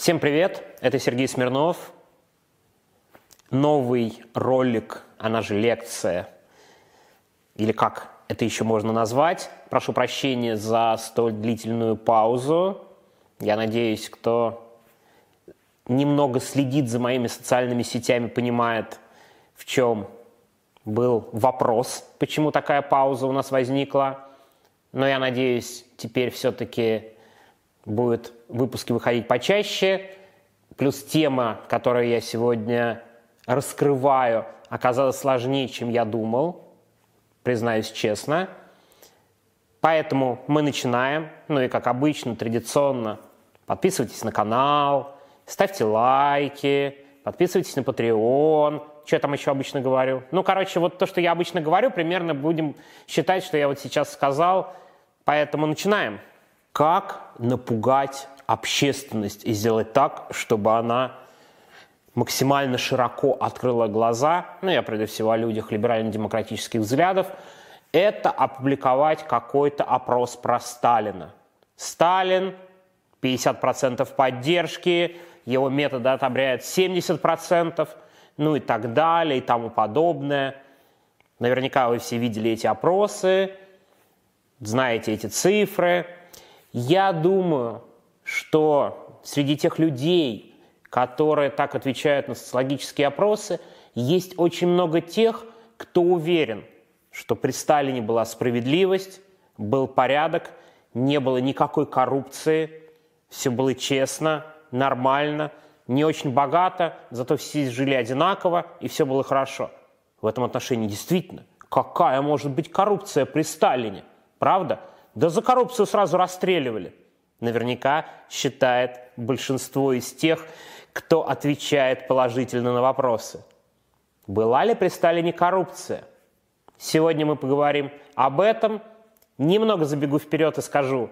Всем привет, это Сергей Смирнов. Новый ролик, она же лекция, или как это еще можно назвать. Прошу прощения за столь длительную паузу. Я надеюсь, кто немного следит за моими социальными сетями, понимает, в чем был вопрос, почему такая пауза у нас возникла. Но я надеюсь, теперь все-таки будут выпуски выходить почаще. Плюс тема, которую я сегодня раскрываю, оказалась сложнее, чем я думал, признаюсь честно. Поэтому мы начинаем. Ну и как обычно, традиционно, подписывайтесь на канал, ставьте лайки, подписывайтесь на Patreon. Что я там еще обычно говорю? Ну, короче, вот то, что я обычно говорю, примерно будем считать, что я вот сейчас сказал. Поэтому начинаем. Как напугать общественность и сделать так, чтобы она максимально широко открыла глаза, ну, я прежде всего о людях либерально-демократических взглядов, это опубликовать какой-то опрос про Сталина. Сталин, 50% поддержки, его методы отобряют 70%, ну и так далее, и тому подобное. Наверняка вы все видели эти опросы, знаете эти цифры – я думаю, что среди тех людей, которые так отвечают на социологические опросы, есть очень много тех, кто уверен, что при Сталине была справедливость, был порядок, не было никакой коррупции, все было честно, нормально, не очень богато, зато все жили одинаково и все было хорошо. В этом отношении действительно, какая может быть коррупция при Сталине? Правда? Да за коррупцию сразу расстреливали. Наверняка считает большинство из тех, кто отвечает положительно на вопросы. Была ли при Сталине коррупция? Сегодня мы поговорим об этом. Немного забегу вперед и скажу.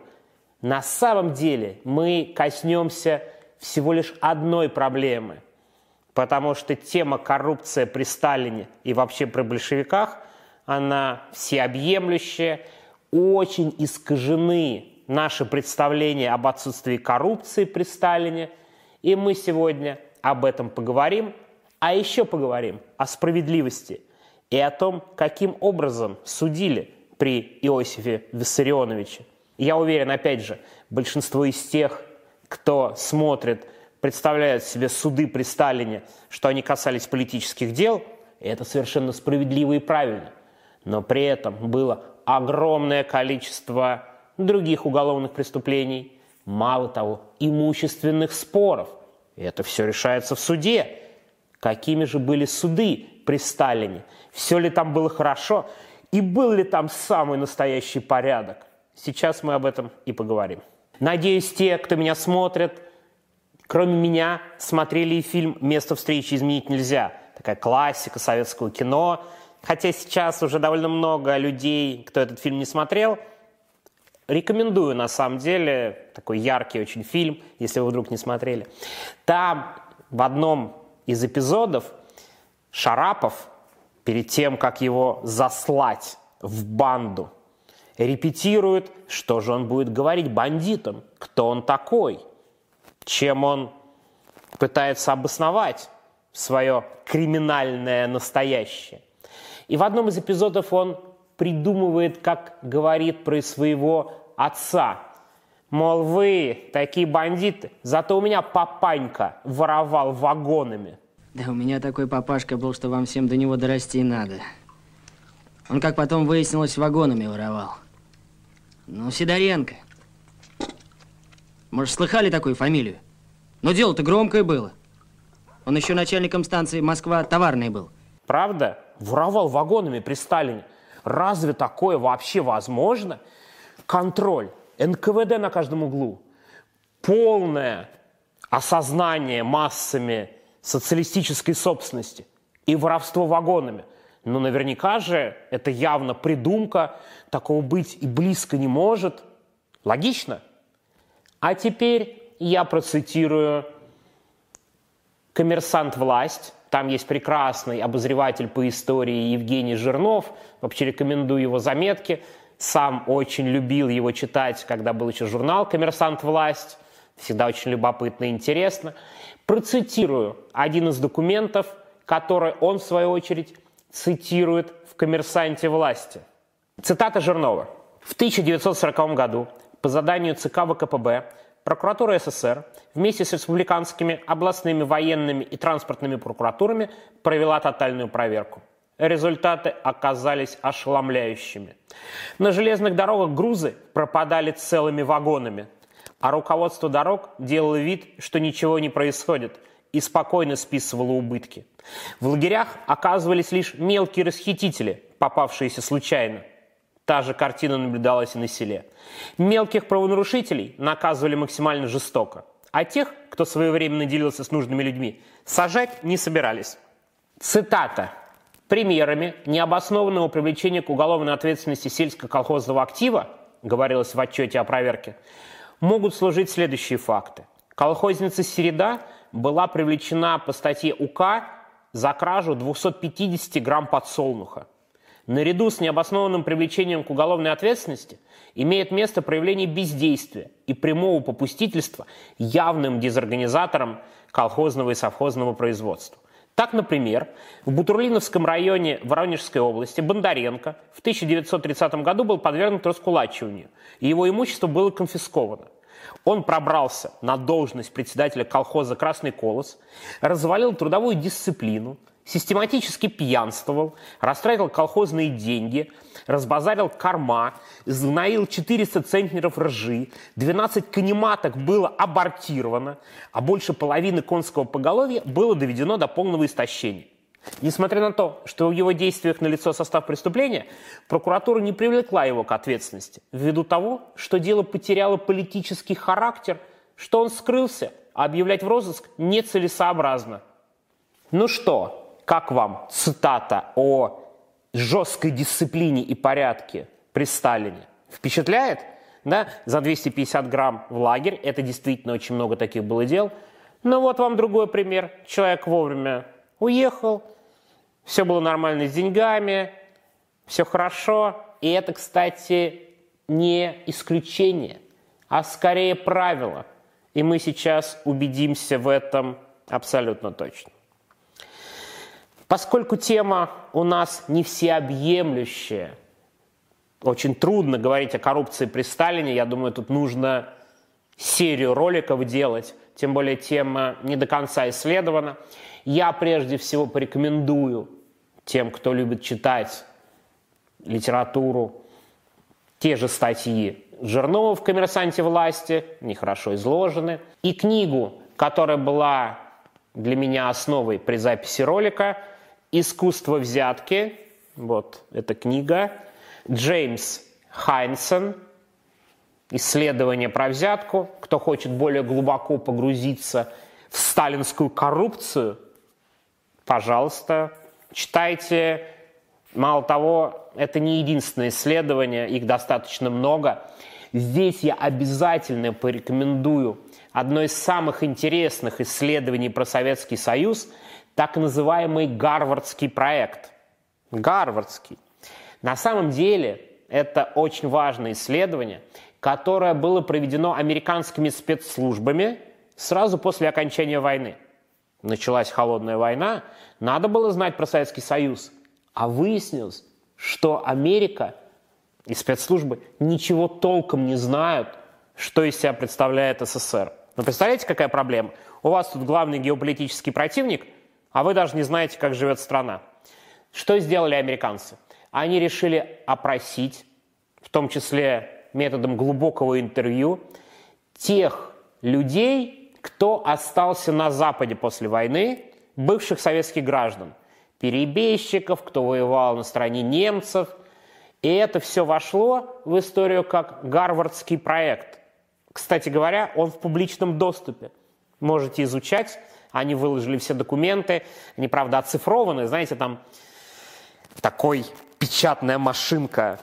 На самом деле мы коснемся всего лишь одной проблемы. Потому что тема коррупция при Сталине и вообще при большевиках, она всеобъемлющая – очень искажены наши представления об отсутствии коррупции при Сталине, и мы сегодня об этом поговорим, а еще поговорим о справедливости и о том, каким образом судили при Иосифе Виссарионовиче. Я уверен, опять же, большинство из тех, кто смотрит, представляют себе суды при Сталине, что они касались политических дел, и это совершенно справедливо и правильно. Но при этом было огромное количество других уголовных преступлений, мало того, имущественных споров. И это все решается в суде. Какими же были суды при Сталине? Все ли там было хорошо? И был ли там самый настоящий порядок? Сейчас мы об этом и поговорим. Надеюсь, те, кто меня смотрит, кроме меня, смотрели и фильм «Место встречи изменить нельзя». Такая классика советского кино – Хотя сейчас уже довольно много людей, кто этот фильм не смотрел, рекомендую на самом деле, такой яркий очень фильм, если вы вдруг не смотрели. Там в одном из эпизодов Шарапов, перед тем, как его заслать в банду, репетирует, что же он будет говорить бандитам, кто он такой, чем он пытается обосновать свое криминальное настоящее. И в одном из эпизодов он придумывает, как говорит про своего отца. Мол, вы такие бандиты, зато у меня папанька воровал вагонами. Да у меня такой папашка был, что вам всем до него дорасти надо. Он, как потом выяснилось, вагонами воровал. Ну, Сидоренко. Может, слыхали такую фамилию? Но дело-то громкое было. Он еще начальником станции Москва товарной был. Правда? Воровал вагонами при Сталине. Разве такое вообще возможно? Контроль, НКВД на каждом углу, полное осознание массами социалистической собственности и воровство вагонами. Но наверняка же это явно придумка, такого быть и близко не может. Логично? А теперь я процитирую коммерсант власть там есть прекрасный обозреватель по истории Евгений Жирнов. Вообще рекомендую его заметки. Сам очень любил его читать, когда был еще журнал «Коммерсант. Власть». всегда очень любопытно и интересно. Процитирую один из документов, который он, в свою очередь, цитирует в «Коммерсанте власти». Цитата Жирнова. В 1940 году по заданию ЦК ВКПБ прокуратура СССР вместе с республиканскими областными военными и транспортными прокуратурами провела тотальную проверку. Результаты оказались ошеломляющими. На железных дорогах грузы пропадали целыми вагонами, а руководство дорог делало вид, что ничего не происходит, и спокойно списывало убытки. В лагерях оказывались лишь мелкие расхитители, попавшиеся случайно. Та же картина наблюдалась и на селе. Мелких правонарушителей наказывали максимально жестоко, а тех, кто своевременно делился с нужными людьми, сажать не собирались. Цитата. Примерами необоснованного привлечения к уголовной ответственности сельско-колхозного актива, говорилось в отчете о проверке, могут служить следующие факты. Колхозница Середа была привлечена по статье УК за кражу 250 грамм подсолнуха. Наряду с необоснованным привлечением к уголовной ответственности имеет место проявление бездействия и прямого попустительства явным дезорганизатором колхозного и совхозного производства. Так, например, в Бутурлиновском районе Воронежской области Бондаренко в 1930 году был подвергнут раскулачиванию, и его имущество было конфисковано. Он пробрался на должность председателя колхоза «Красный колос», развалил трудовую дисциплину, систематически пьянствовал, растратил колхозные деньги, разбазарил корма, сгноил 400 центнеров ржи, 12 канематок было абортировано, а больше половины конского поголовья было доведено до полного истощения. Несмотря на то, что в его действиях налицо состав преступления, прокуратура не привлекла его к ответственности ввиду того, что дело потеряло политический характер, что он скрылся, а объявлять в розыск нецелесообразно. Ну что, как вам цитата о жесткой дисциплине и порядке при Сталине? Впечатляет? Да? За 250 грамм в лагерь, это действительно очень много таких было дел. Но вот вам другой пример. Человек вовремя уехал, все было нормально с деньгами, все хорошо. И это, кстати, не исключение, а скорее правило. И мы сейчас убедимся в этом абсолютно точно. Поскольку тема у нас не всеобъемлющая, очень трудно говорить о коррупции при Сталине, я думаю, тут нужно серию роликов делать, тем более тема не до конца исследована. Я прежде всего порекомендую тем, кто любит читать литературу, те же статьи Жирнова в «Коммерсанте власти», нехорошо изложены, и книгу, которая была для меня основой при записи ролика – «Искусство взятки», вот эта книга, Джеймс Хайнсон, исследование про взятку. Кто хочет более глубоко погрузиться в сталинскую коррупцию, пожалуйста, читайте. Мало того, это не единственное исследование, их достаточно много. Здесь я обязательно порекомендую одно из самых интересных исследований про Советский Союз – так называемый Гарвардский проект. Гарвардский. На самом деле это очень важное исследование, которое было проведено американскими спецслужбами сразу после окончания войны. Началась холодная война, надо было знать про Советский Союз. А выяснилось, что Америка и спецслужбы ничего толком не знают, что из себя представляет СССР. Но представляете, какая проблема? У вас тут главный геополитический противник – а вы даже не знаете, как живет страна. Что сделали американцы? Они решили опросить, в том числе методом глубокого интервью, тех людей, кто остался на Западе после войны, бывших советских граждан, перебежчиков, кто воевал на стороне немцев. И это все вошло в историю как Гарвардский проект. Кстати говоря, он в публичном доступе. Можете изучать они выложили все документы, они, правда, оцифрованы, знаете, там такой печатная машинка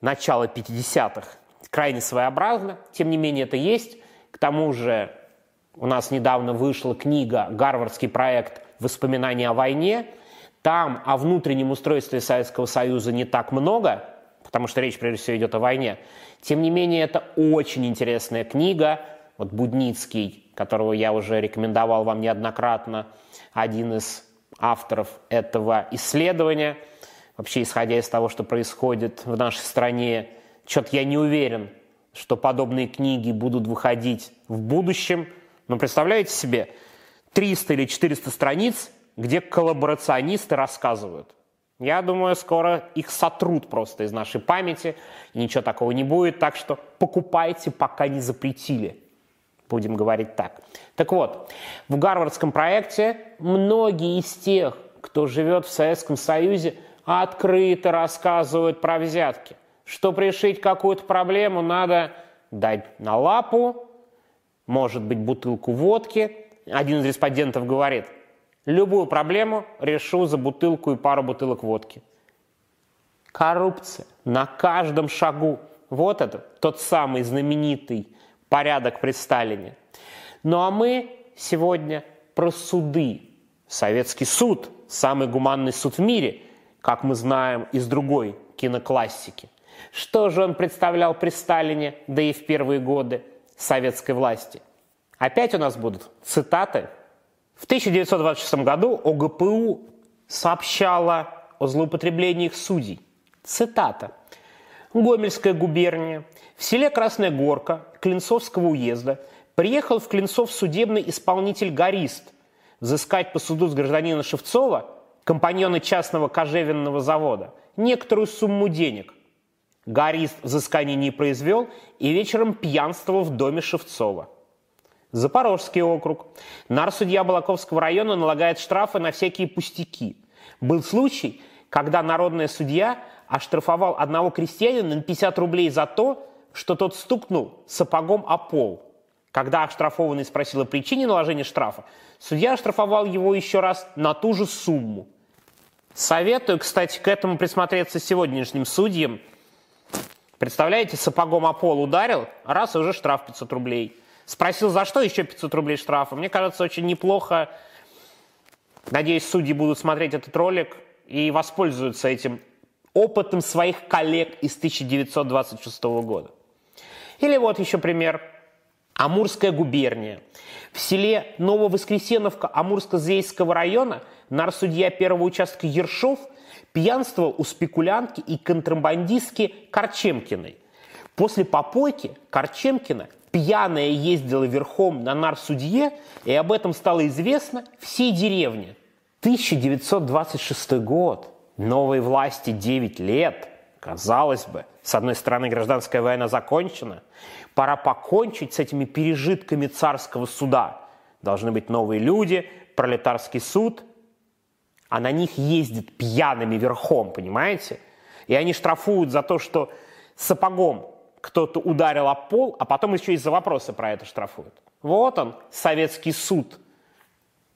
начала 50-х, крайне своеобразно, тем не менее это есть. К тому же у нас недавно вышла книга «Гарвардский проект. Воспоминания о войне». Там о внутреннем устройстве Советского Союза не так много, потому что речь, прежде всего, идет о войне. Тем не менее, это очень интересная книга, вот Будницкий, которого я уже рекомендовал вам неоднократно, один из авторов этого исследования, вообще исходя из того, что происходит в нашей стране, что-то я не уверен, что подобные книги будут выходить в будущем. Но представляете себе, 300 или 400 страниц, где коллаборационисты рассказывают. Я думаю, скоро их сотрут просто из нашей памяти, и ничего такого не будет, так что покупайте, пока не запретили. Будем говорить так. Так вот, в гарвардском проекте многие из тех, кто живет в Советском Союзе, открыто рассказывают про взятки. Чтобы решить какую-то проблему, надо дать на лапу, может быть, бутылку водки. Один из респондентов говорит, любую проблему решу за бутылку и пару бутылок водки. Коррупция на каждом шагу. Вот это тот самый знаменитый порядок при Сталине. Ну а мы сегодня про суды. Советский суд – самый гуманный суд в мире, как мы знаем из другой киноклассики. Что же он представлял при Сталине, да и в первые годы советской власти? Опять у нас будут цитаты. В 1926 году ОГПУ сообщала о злоупотреблениях судей. Цитата. Гомельская губерния, в селе Красная Горка Клинцовского уезда приехал в Клинцов судебный исполнитель Горист взыскать по суду с гражданина Шевцова, компаньона частного кожевенного завода, некоторую сумму денег. Горист взысканий не произвел и вечером пьянствовал в доме Шевцова. Запорожский округ. Нарсудья Балаковского района налагает штрафы на всякие пустяки. Был случай, когда народная судья оштрафовал одного крестьянина на 50 рублей за то, что тот стукнул сапогом о пол. Когда оштрафованный спросил о причине наложения штрафа, судья оштрафовал его еще раз на ту же сумму. Советую, кстати, к этому присмотреться сегодняшним судьям. Представляете, сапогом о пол ударил, раз и уже штраф 500 рублей. Спросил, за что еще 500 рублей штрафа. Мне кажется, очень неплохо. Надеюсь, судьи будут смотреть этот ролик и воспользуются этим опытом своих коллег из 1926 года. Или вот еще пример. Амурская губерния. В селе Нововоскресеновка Амурско-Зейского района нарсудья первого участка Ершов пьянствовал у спекулянтки и контрабандистки Корчемкиной. После попойки Корчемкина пьяная ездила верхом на нарсудье, и об этом стало известно всей деревне. 1926 год. Новой власти 9 лет. Казалось бы, с одной стороны, гражданская война закончена. Пора покончить с этими пережитками царского суда. Должны быть новые люди, пролетарский суд. А на них ездят пьяными верхом, понимаете? И они штрафуют за то, что сапогом кто-то ударил об пол, а потом еще из-за вопроса про это штрафуют. Вот он, советский суд,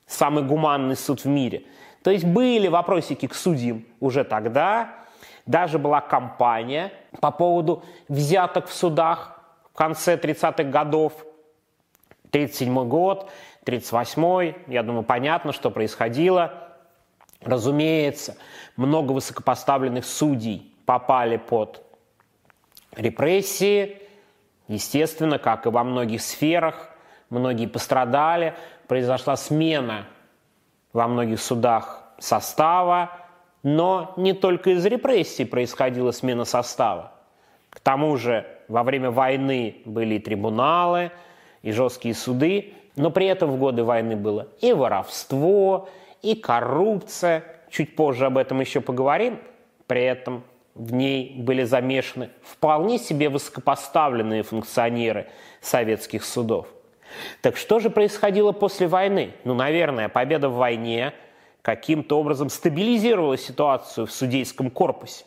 самый гуманный суд в мире. То есть были вопросики к судьям уже тогда, даже была кампания по поводу взяток в судах в конце 30-х годов. 37 год, 38 я думаю, понятно, что происходило. Разумеется, много высокопоставленных судей попали под репрессии. Естественно, как и во многих сферах, многие пострадали. Произошла смена во многих судах состава, но не только из репрессий происходила смена состава. К тому же во время войны были и трибуналы, и жесткие суды, но при этом в годы войны было и воровство, и коррупция. Чуть позже об этом еще поговорим. При этом в ней были замешаны вполне себе высокопоставленные функционеры советских судов. Так что же происходило после войны? Ну, наверное, победа в войне – каким-то образом стабилизировала ситуацию в судейском корпусе.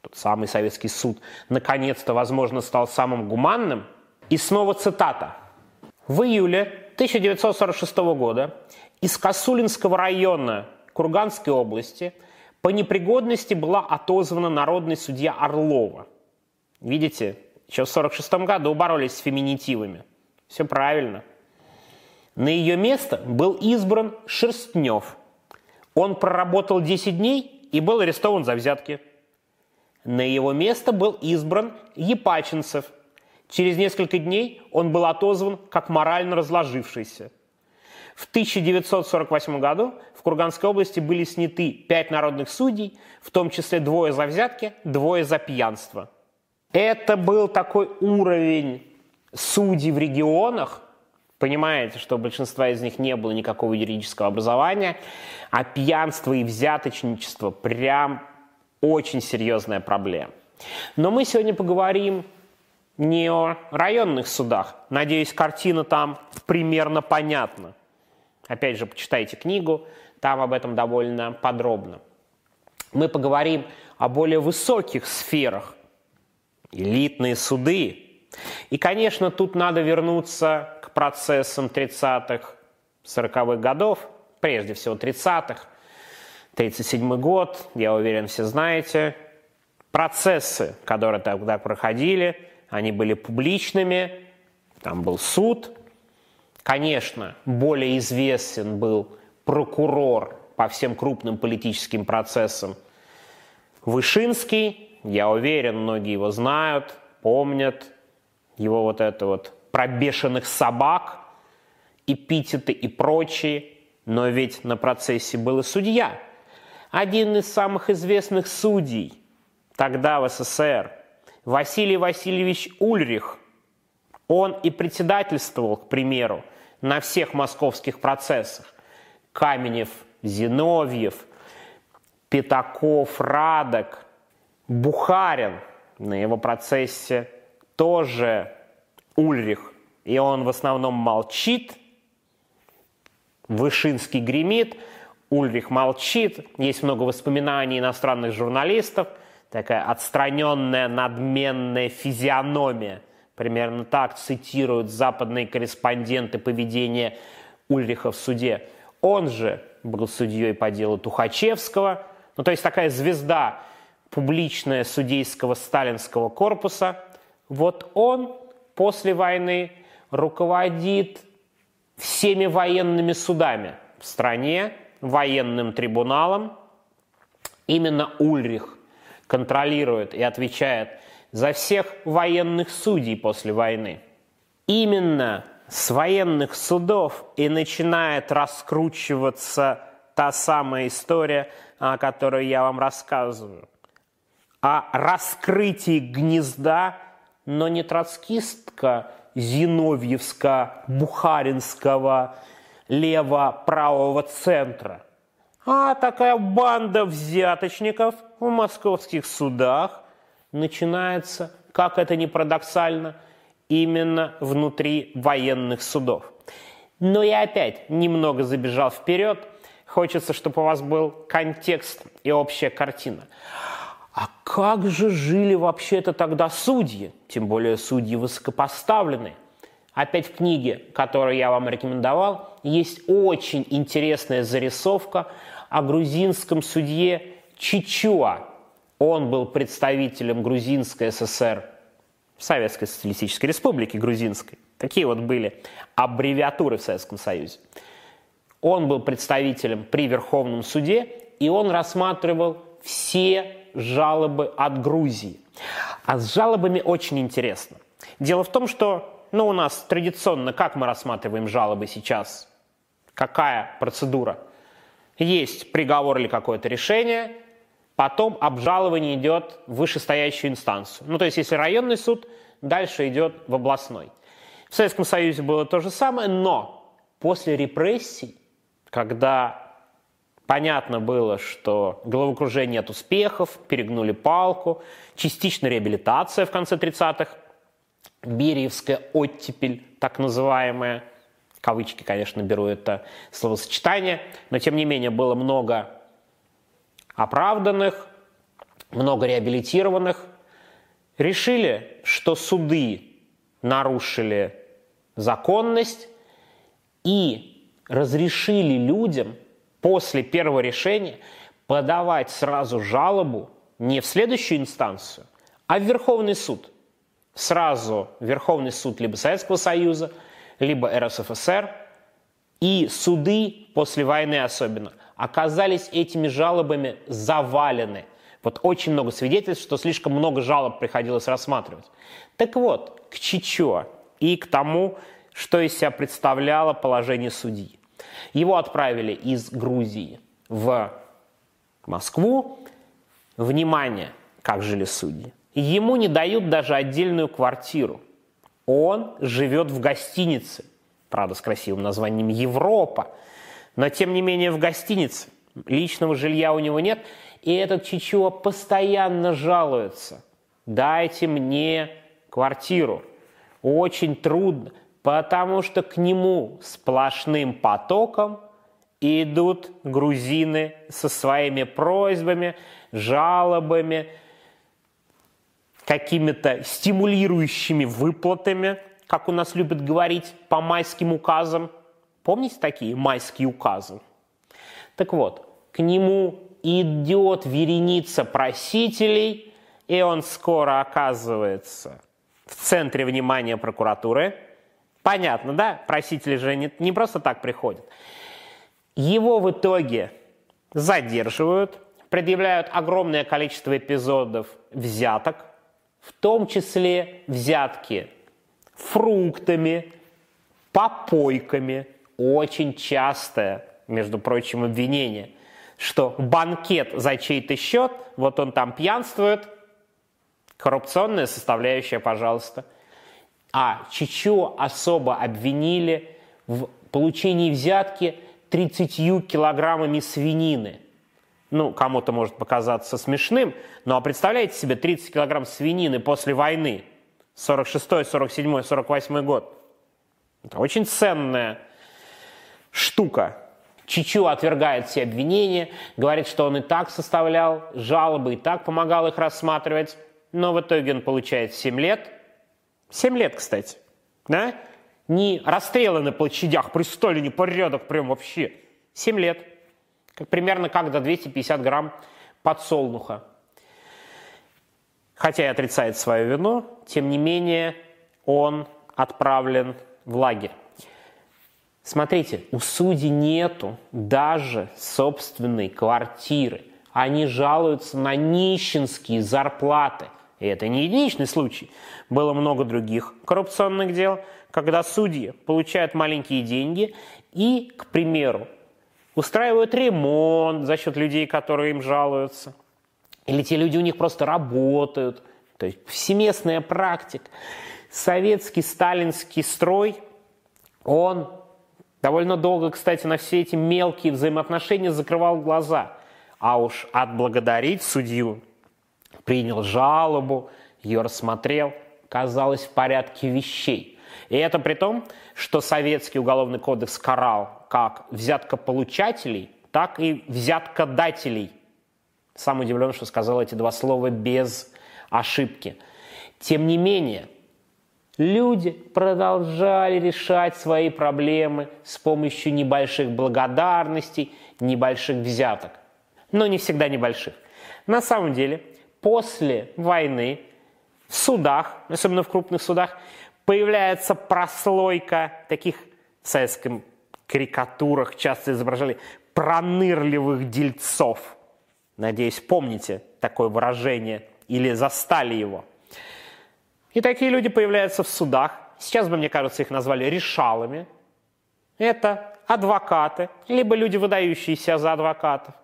Тот самый советский суд наконец-то, возможно, стал самым гуманным. И снова цитата. В июле 1946 года из Косулинского района Курганской области по непригодности была отозвана народный судья Орлова. Видите, еще в 1946 году боролись с феминитивами. Все правильно. На ее место был избран Шерстнев – он проработал 10 дней и был арестован за взятки. На его место был избран Епаченцев. Через несколько дней он был отозван как морально разложившийся. В 1948 году в Курганской области были сняты пять народных судей, в том числе двое за взятки, двое за пьянство. Это был такой уровень судей в регионах, Понимаете, что у большинства из них не было никакого юридического образования, а пьянство и взяточничество прям очень серьезная проблема. Но мы сегодня поговорим не о районных судах. Надеюсь, картина там примерно понятна. Опять же, почитайте книгу, там об этом довольно подробно. Мы поговорим о более высоких сферах. Элитные суды. И, конечно, тут надо вернуться к процессам 30-х, 40-х годов, прежде всего 30-х. 37 год, я уверен, все знаете. Процессы, которые тогда проходили, они были публичными, там был суд, Конечно, более известен был прокурор по всем крупным политическим процессам Вышинский. Я уверен, многие его знают, помнят его вот это вот пробешенных собак, эпитеты и прочие. Но ведь на процессе был и судья. Один из самых известных судей тогда в СССР, Василий Васильевич Ульрих. Он и председательствовал, к примеру, на всех московских процессах. Каменев, Зиновьев, Пятаков, Радок, Бухарин на его процессе тоже Ульрих. И он в основном молчит, Вышинский гремит, Ульрих молчит. Есть много воспоминаний иностранных журналистов, такая отстраненная, надменная физиономия – Примерно так цитируют западные корреспонденты поведения Ульриха в суде. Он же был судьей по делу Тухачевского. Ну, то есть такая звезда публичная судейского сталинского корпуса. Вот он после войны руководит всеми военными судами в стране, военным трибуналом. Именно Ульрих контролирует и отвечает за всех военных судей после войны. Именно с военных судов и начинает раскручиваться та самая история, о которой я вам рассказываю. О раскрытии гнезда, но не троцкистка Зиновьевска-Бухаринского лево-правого центра, а такая банда взяточников в московских судах, начинается, как это ни парадоксально, именно внутри военных судов. Но я опять немного забежал вперед. Хочется, чтобы у вас был контекст и общая картина. А как же жили вообще-то тогда судьи, тем более судьи высокопоставленные? Опять в книге, которую я вам рекомендовал, есть очень интересная зарисовка о грузинском судье Чичуа, он был представителем Грузинской ССР, Советской Социалистической Республики Грузинской. Такие вот были аббревиатуры в Советском Союзе. Он был представителем при Верховном суде, и он рассматривал все жалобы от Грузии. А с жалобами очень интересно. Дело в том, что ну, у нас традиционно, как мы рассматриваем жалобы сейчас? Какая процедура? Есть приговор или какое-то решение – Потом обжалование идет в вышестоящую инстанцию. Ну, то есть, если районный суд, дальше идет в областной. В Советском Союзе было то же самое, но после репрессий, когда понятно было, что головокружение от успехов, перегнули палку, частично реабилитация в конце 30-х, Бериевская оттепель, так называемая, кавычки, конечно, беру это словосочетание, но тем не менее было много оправданных, много реабилитированных, решили, что суды нарушили законность и разрешили людям после первого решения подавать сразу жалобу не в следующую инстанцию, а в Верховный суд. Сразу Верховный суд либо Советского Союза, либо РСФСР. И суды после войны особенно – оказались этими жалобами завалены. Вот очень много свидетельств, что слишком много жалоб приходилось рассматривать. Так вот, к Чичо и к тому, что из себя представляло положение судьи. Его отправили из Грузии в Москву. Внимание, как жили судьи. Ему не дают даже отдельную квартиру. Он живет в гостинице, правда, с красивым названием «Европа», но тем не менее в гостинице. Личного жилья у него нет, и этот Чичуа постоянно жалуется. «Дайте мне квартиру». Очень трудно, потому что к нему сплошным потоком идут грузины со своими просьбами, жалобами, какими-то стимулирующими выплатами, как у нас любят говорить по майским указам. Помните такие майские указы? Так вот, к нему идет вереница просителей, и он скоро оказывается в центре внимания прокуратуры. Понятно, да? Просители же не, не просто так приходят. Его в итоге задерживают, предъявляют огромное количество эпизодов взяток, в том числе взятки фруктами, попойками. Очень частое, между прочим, обвинение, что банкет за чей-то счет, вот он там пьянствует, коррупционная составляющая, пожалуйста. А Чичо особо обвинили в получении взятки 30 килограммами свинины – ну, кому-то может показаться смешным, но представляете себе 30 килограмм свинины после войны, 46 47 48 год. Это очень ценная штука. Чичу отвергает все обвинения, говорит, что он и так составлял жалобы, и так помогал их рассматривать, но в итоге он получает 7 лет. 7 лет, кстати. Да? Не расстрелы на площадях, при Сталине порядок прям вообще. 7 лет как, примерно как до 250 грамм подсолнуха. Хотя и отрицает свою вину, тем не менее он отправлен в лагерь. Смотрите, у судей нету даже собственной квартиры. Они жалуются на нищенские зарплаты. И это не единичный случай. Было много других коррупционных дел, когда судьи получают маленькие деньги и, к примеру, устраивают ремонт за счет людей, которые им жалуются. Или те люди у них просто работают. То есть всеместная практика. Советский сталинский строй, он довольно долго, кстати, на все эти мелкие взаимоотношения закрывал глаза. А уж отблагодарить судью, принял жалобу, ее рассмотрел, казалось в порядке вещей. И это при том, что советский уголовный кодекс карал как взяткополучателей, так и взяткодателей. Сам удивлен, что сказал эти два слова без ошибки. Тем не менее, люди продолжали решать свои проблемы с помощью небольших благодарностей, небольших взяток. Но не всегда небольших. На самом деле, после войны в судах, особенно в крупных судах, появляется прослойка таких в советском карикатурах часто изображали пронырливых дельцов. Надеюсь, помните такое выражение или застали его. И такие люди появляются в судах. Сейчас бы, мне кажется, их назвали решалами. Это адвокаты, либо люди, выдающиеся за адвокатов,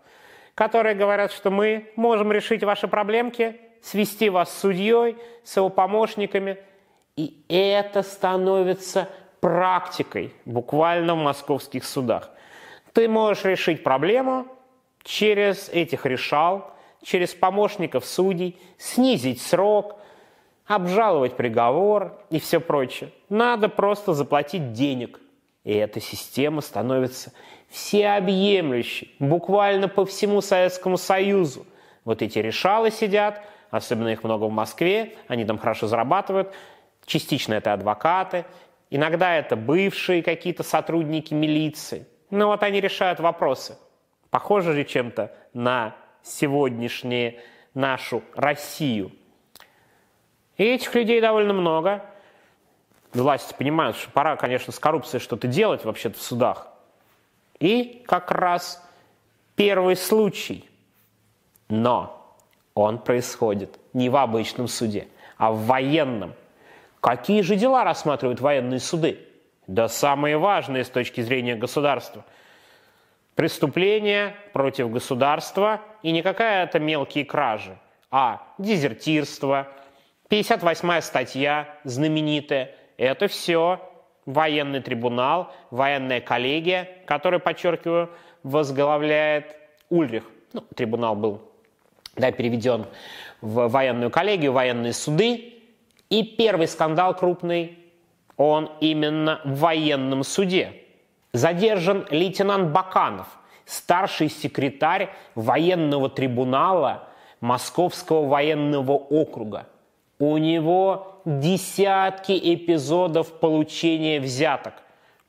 которые говорят, что мы можем решить ваши проблемки, свести вас с судьей, с его помощниками. И это становится практикой буквально в московских судах. Ты можешь решить проблему через этих решал, через помощников судей, снизить срок, обжаловать приговор и все прочее. Надо просто заплатить денег. И эта система становится всеобъемлющей, буквально по всему Советскому Союзу. Вот эти решалы сидят, особенно их много в Москве, они там хорошо зарабатывают, частично это адвокаты, Иногда это бывшие какие-то сотрудники милиции. Ну вот они решают вопросы. Похоже ли чем-то на сегодняшнюю нашу Россию? И этих людей довольно много. Власти понимают, что пора, конечно, с коррупцией что-то делать вообще-то в судах. И как раз первый случай. Но Он происходит не в обычном суде, а в военном. Какие же дела рассматривают военные суды? Да самые важные с точки зрения государства. Преступления против государства и не какая-то мелкие кражи, а дезертирство, 58-я статья знаменитая. Это все военный трибунал, военная коллегия, которую, подчеркиваю, возглавляет Ульрих. Ну, трибунал был да, переведен в военную коллегию, военные суды. И первый скандал крупный, он именно в военном суде. Задержан лейтенант Баканов, старший секретарь военного трибунала Московского военного округа. У него десятки эпизодов получения взяток.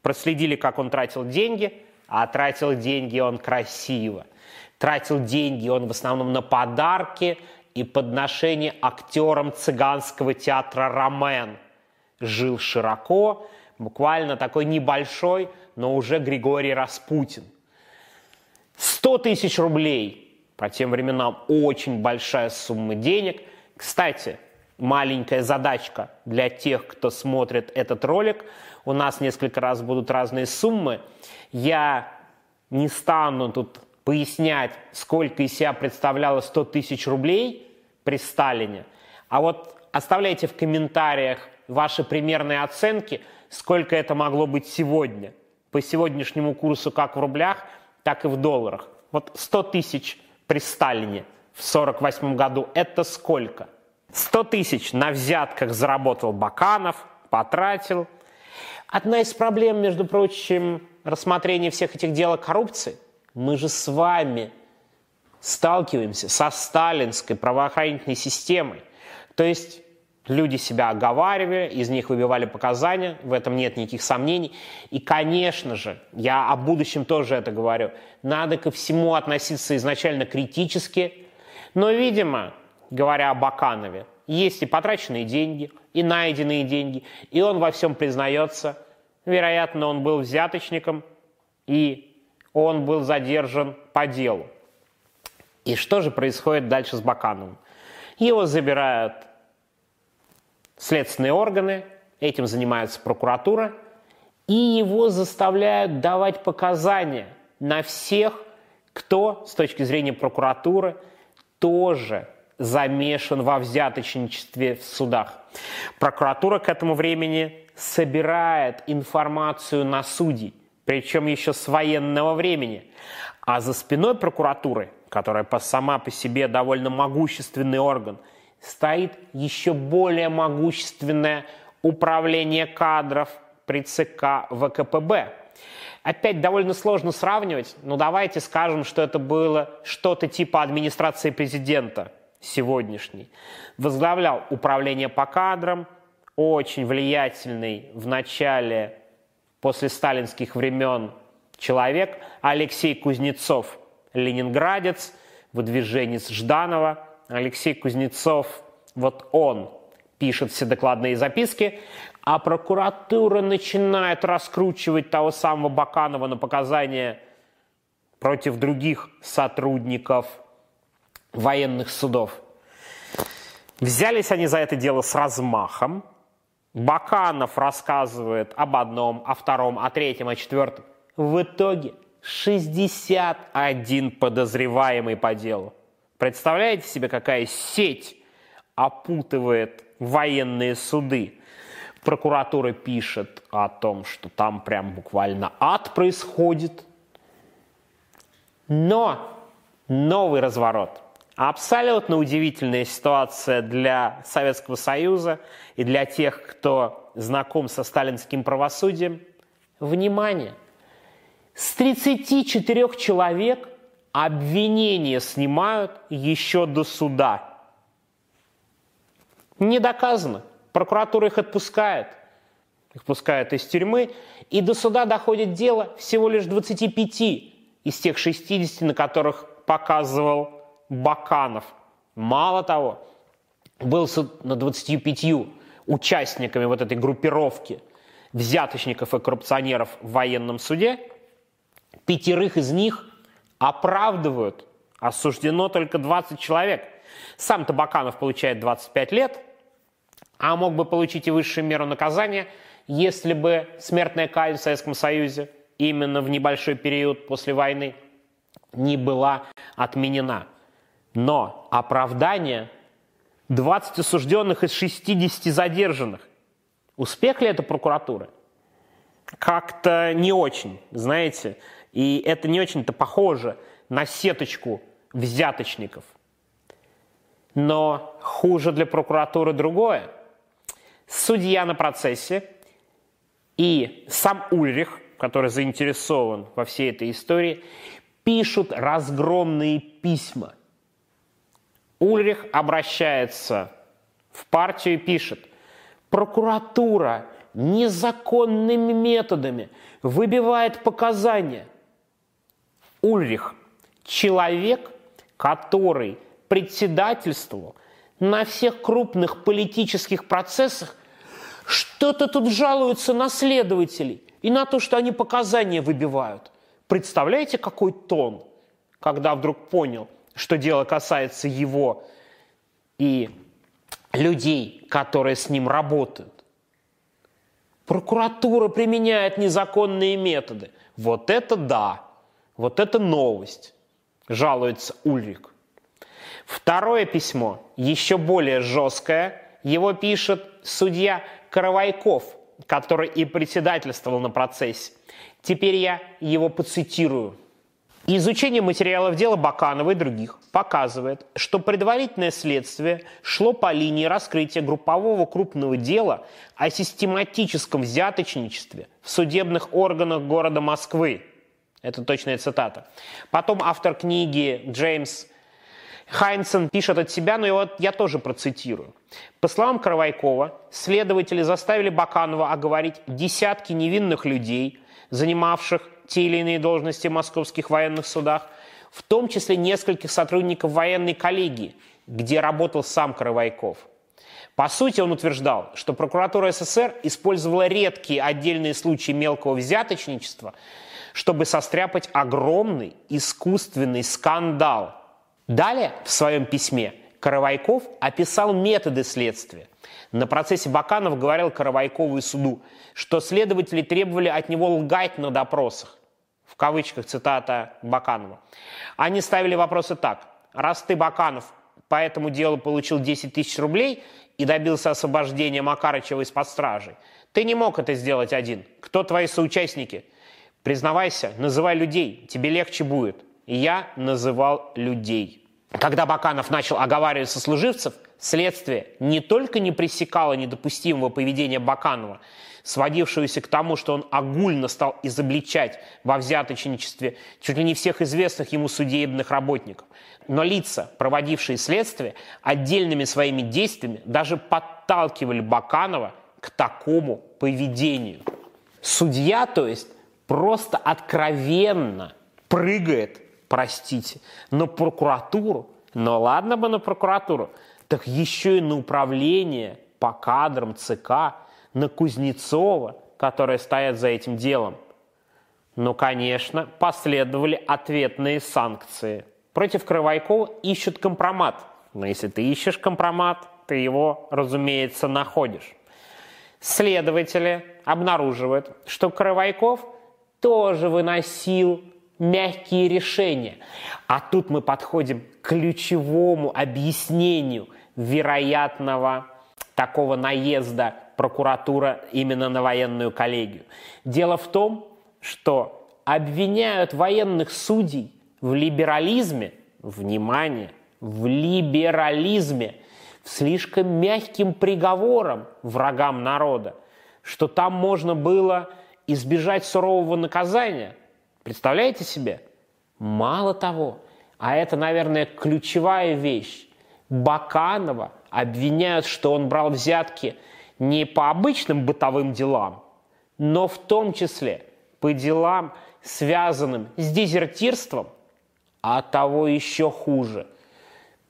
Проследили, как он тратил деньги, а тратил деньги он красиво. Тратил деньги он в основном на подарки и подношения актерам цыганского театра «Ромен». Жил широко, буквально такой небольшой, но уже Григорий Распутин. 100 тысяч рублей, по тем временам очень большая сумма денег. Кстати, маленькая задачка для тех, кто смотрит этот ролик. У нас несколько раз будут разные суммы. Я не стану тут пояснять, сколько из себя представляло 100 тысяч рублей при Сталине, а вот оставляйте в комментариях ваши примерные оценки, сколько это могло быть сегодня, по сегодняшнему курсу как в рублях, так и в долларах. Вот 100 тысяч при Сталине в 1948 году – это сколько? 100 тысяч на взятках заработал Баканов, потратил. Одна из проблем, между прочим, рассмотрения всех этих дел о коррупции – мы же с вами сталкиваемся со сталинской правоохранительной системой. То есть люди себя оговаривали, из них выбивали показания, в этом нет никаких сомнений. И, конечно же, я о будущем тоже это говорю, надо ко всему относиться изначально критически, но, видимо, говоря о Баканове, есть и потраченные деньги, и найденные деньги, и он во всем признается. Вероятно, он был взяточником и он был задержан по делу. И что же происходит дальше с Бакановым? Его забирают следственные органы, этим занимается прокуратура, и его заставляют давать показания на всех, кто с точки зрения прокуратуры тоже замешан во взяточничестве в судах. Прокуратура к этому времени собирает информацию на судей причем еще с военного времени. А за спиной прокуратуры, которая сама по себе довольно могущественный орган, стоит еще более могущественное управление кадров при ЦК ВКПБ. Опять довольно сложно сравнивать, но давайте скажем, что это было что-то типа администрации президента сегодняшней. Возглавлял управление по кадрам, очень влиятельный в начале после сталинских времен человек Алексей Кузнецов, ленинградец, выдвиженец Жданова. Алексей Кузнецов, вот он пишет все докладные записки, а прокуратура начинает раскручивать того самого Баканова на показания против других сотрудников военных судов. Взялись они за это дело с размахом, Баканов рассказывает об одном, о втором, о третьем, о четвертом. В итоге 61 подозреваемый по делу. Представляете себе, какая сеть опутывает военные суды? Прокуратура пишет о том, что там прям буквально ад происходит. Но новый разворот. Абсолютно удивительная ситуация для Советского Союза и для тех, кто знаком со сталинским правосудием. Внимание! С 34 человек обвинения снимают еще до суда. Не доказано. Прокуратура их отпускает. Их пускают из тюрьмы. И до суда доходит дело всего лишь 25 из тех 60, на которых показывал Баканов. Мало того, был суд над 25 участниками вот этой группировки взяточников и коррупционеров в военном суде. Пятерых из них оправдывают. Осуждено только 20 человек. Сам Табаканов получает 25 лет, а мог бы получить и высшую меру наказания, если бы смертная казнь в Советском Союзе именно в небольшой период после войны не была отменена. Но оправдание 20 осужденных из 60 задержанных. Успех ли это прокуратуры? Как-то не очень, знаете. И это не очень-то похоже на сеточку взяточников. Но хуже для прокуратуры другое. Судья на процессе и сам Ульрих, который заинтересован во всей этой истории, пишут разгромные письма. Ульрих обращается в партию и пишет, прокуратура незаконными методами выбивает показания. Ульрих – человек, который председательствовал на всех крупных политических процессах, что-то тут жалуются на следователей и на то, что они показания выбивают. Представляете, какой тон, когда вдруг понял, что дело касается его и людей, которые с ним работают. Прокуратура применяет незаконные методы. Вот это да, вот это новость, жалуется Ульрик. Второе письмо, еще более жесткое, его пишет судья Каравайков, который и председательствовал на процессе. Теперь я его поцитирую. Изучение материалов дела Баканова и других показывает, что предварительное следствие шло по линии раскрытия группового крупного дела о систематическом взяточничестве в судебных органах города Москвы. Это точная цитата. Потом автор книги Джеймс Хайнсен пишет от себя, но его я тоже процитирую. По словам Каравайкова, следователи заставили Баканова оговорить десятки невинных людей, занимавших те или иные должности в московских военных судах, в том числе нескольких сотрудников военной коллегии, где работал сам Каравайков. По сути, он утверждал, что прокуратура СССР использовала редкие отдельные случаи мелкого взяточничества, чтобы состряпать огромный искусственный скандал. Далее в своем письме Каравайков описал методы следствия. На процессе Баканов говорил Каравайкову и суду, что следователи требовали от него лгать на допросах кавычках цитата Баканова. Они ставили вопросы так. Раз ты, Баканов, по этому делу получил 10 тысяч рублей и добился освобождения Макарычева из-под стражи, ты не мог это сделать один. Кто твои соучастники? Признавайся, называй людей, тебе легче будет. Я называл людей. Когда Баканов начал оговаривать сослуживцев, следствие не только не пресекало недопустимого поведения Баканова, сводившуюся к тому, что он огульно стал изобличать во взяточничестве чуть ли не всех известных ему судебных работников. Но лица, проводившие следствие, отдельными своими действиями даже подталкивали Баканова к такому поведению. Судья, то есть, просто откровенно прыгает, простите, на прокуратуру. Но ладно бы на прокуратуру, так еще и на управление по кадрам ЦК – на Кузнецова, которые стоят за этим делом. Ну, конечно, последовали ответные санкции. Против Крывайкова ищут компромат. Но если ты ищешь компромат, ты его, разумеется, находишь. Следователи обнаруживают, что Крывайков тоже выносил мягкие решения. А тут мы подходим к ключевому объяснению вероятного такого наезда прокуратура именно на военную коллегию. Дело в том, что обвиняют военных судей в либерализме, внимание, в либерализме, в слишком мягким приговором врагам народа, что там можно было избежать сурового наказания. Представляете себе? Мало того, а это, наверное, ключевая вещь. Баканова обвиняют, что он брал взятки – не по обычным бытовым делам, но в том числе по делам, связанным с дезертирством, а того еще хуже.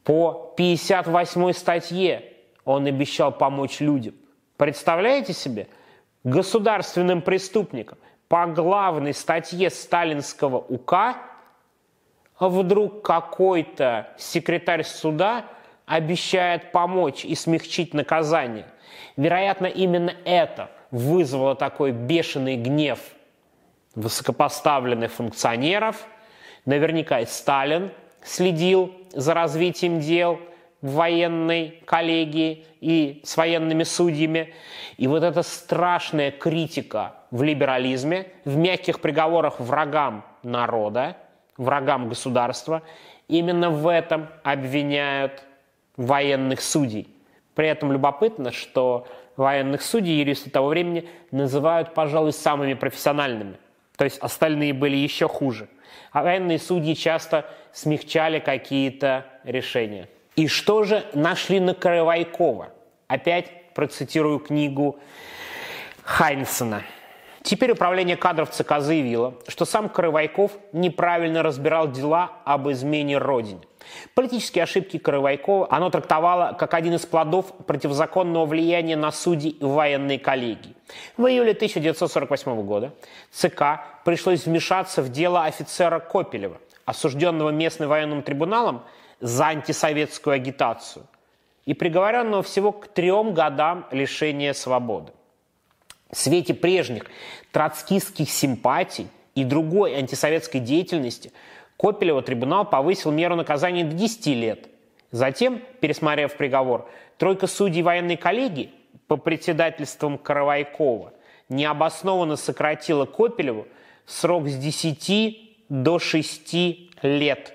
По 58 статье он обещал помочь людям. Представляете себе? Государственным преступникам по главной статье сталинского УК вдруг какой-то секретарь суда обещает помочь и смягчить наказание. Вероятно, именно это вызвало такой бешеный гнев высокопоставленных функционеров. Наверняка и Сталин следил за развитием дел в военной коллегии и с военными судьями. И вот эта страшная критика в либерализме, в мягких приговорах врагам народа, врагам государства, именно в этом обвиняют военных судей. При этом любопытно, что военных судей юристы того времени называют, пожалуй, самыми профессиональными. То есть остальные были еще хуже. А военные судьи часто смягчали какие-то решения. И что же нашли на Каравайкова? Опять процитирую книгу Хайнсона – Теперь управление кадров ЦК заявило, что сам Каравайков неправильно разбирал дела об измене Родине. Политические ошибки Каравайкова оно трактовало как один из плодов противозаконного влияния на судей в военной коллегии. В июле 1948 года ЦК пришлось вмешаться в дело офицера Копелева, осужденного местным военным трибуналом за антисоветскую агитацию и приговоренного всего к трем годам лишения свободы. В свете прежних троцкистских симпатий и другой антисоветской деятельности Копелева трибунал повысил меру наказания до 10 лет. Затем, пересмотрев приговор, тройка судей военной коллегии по председательствам Каравайкова необоснованно сократила Копелеву срок с 10 до 6 лет.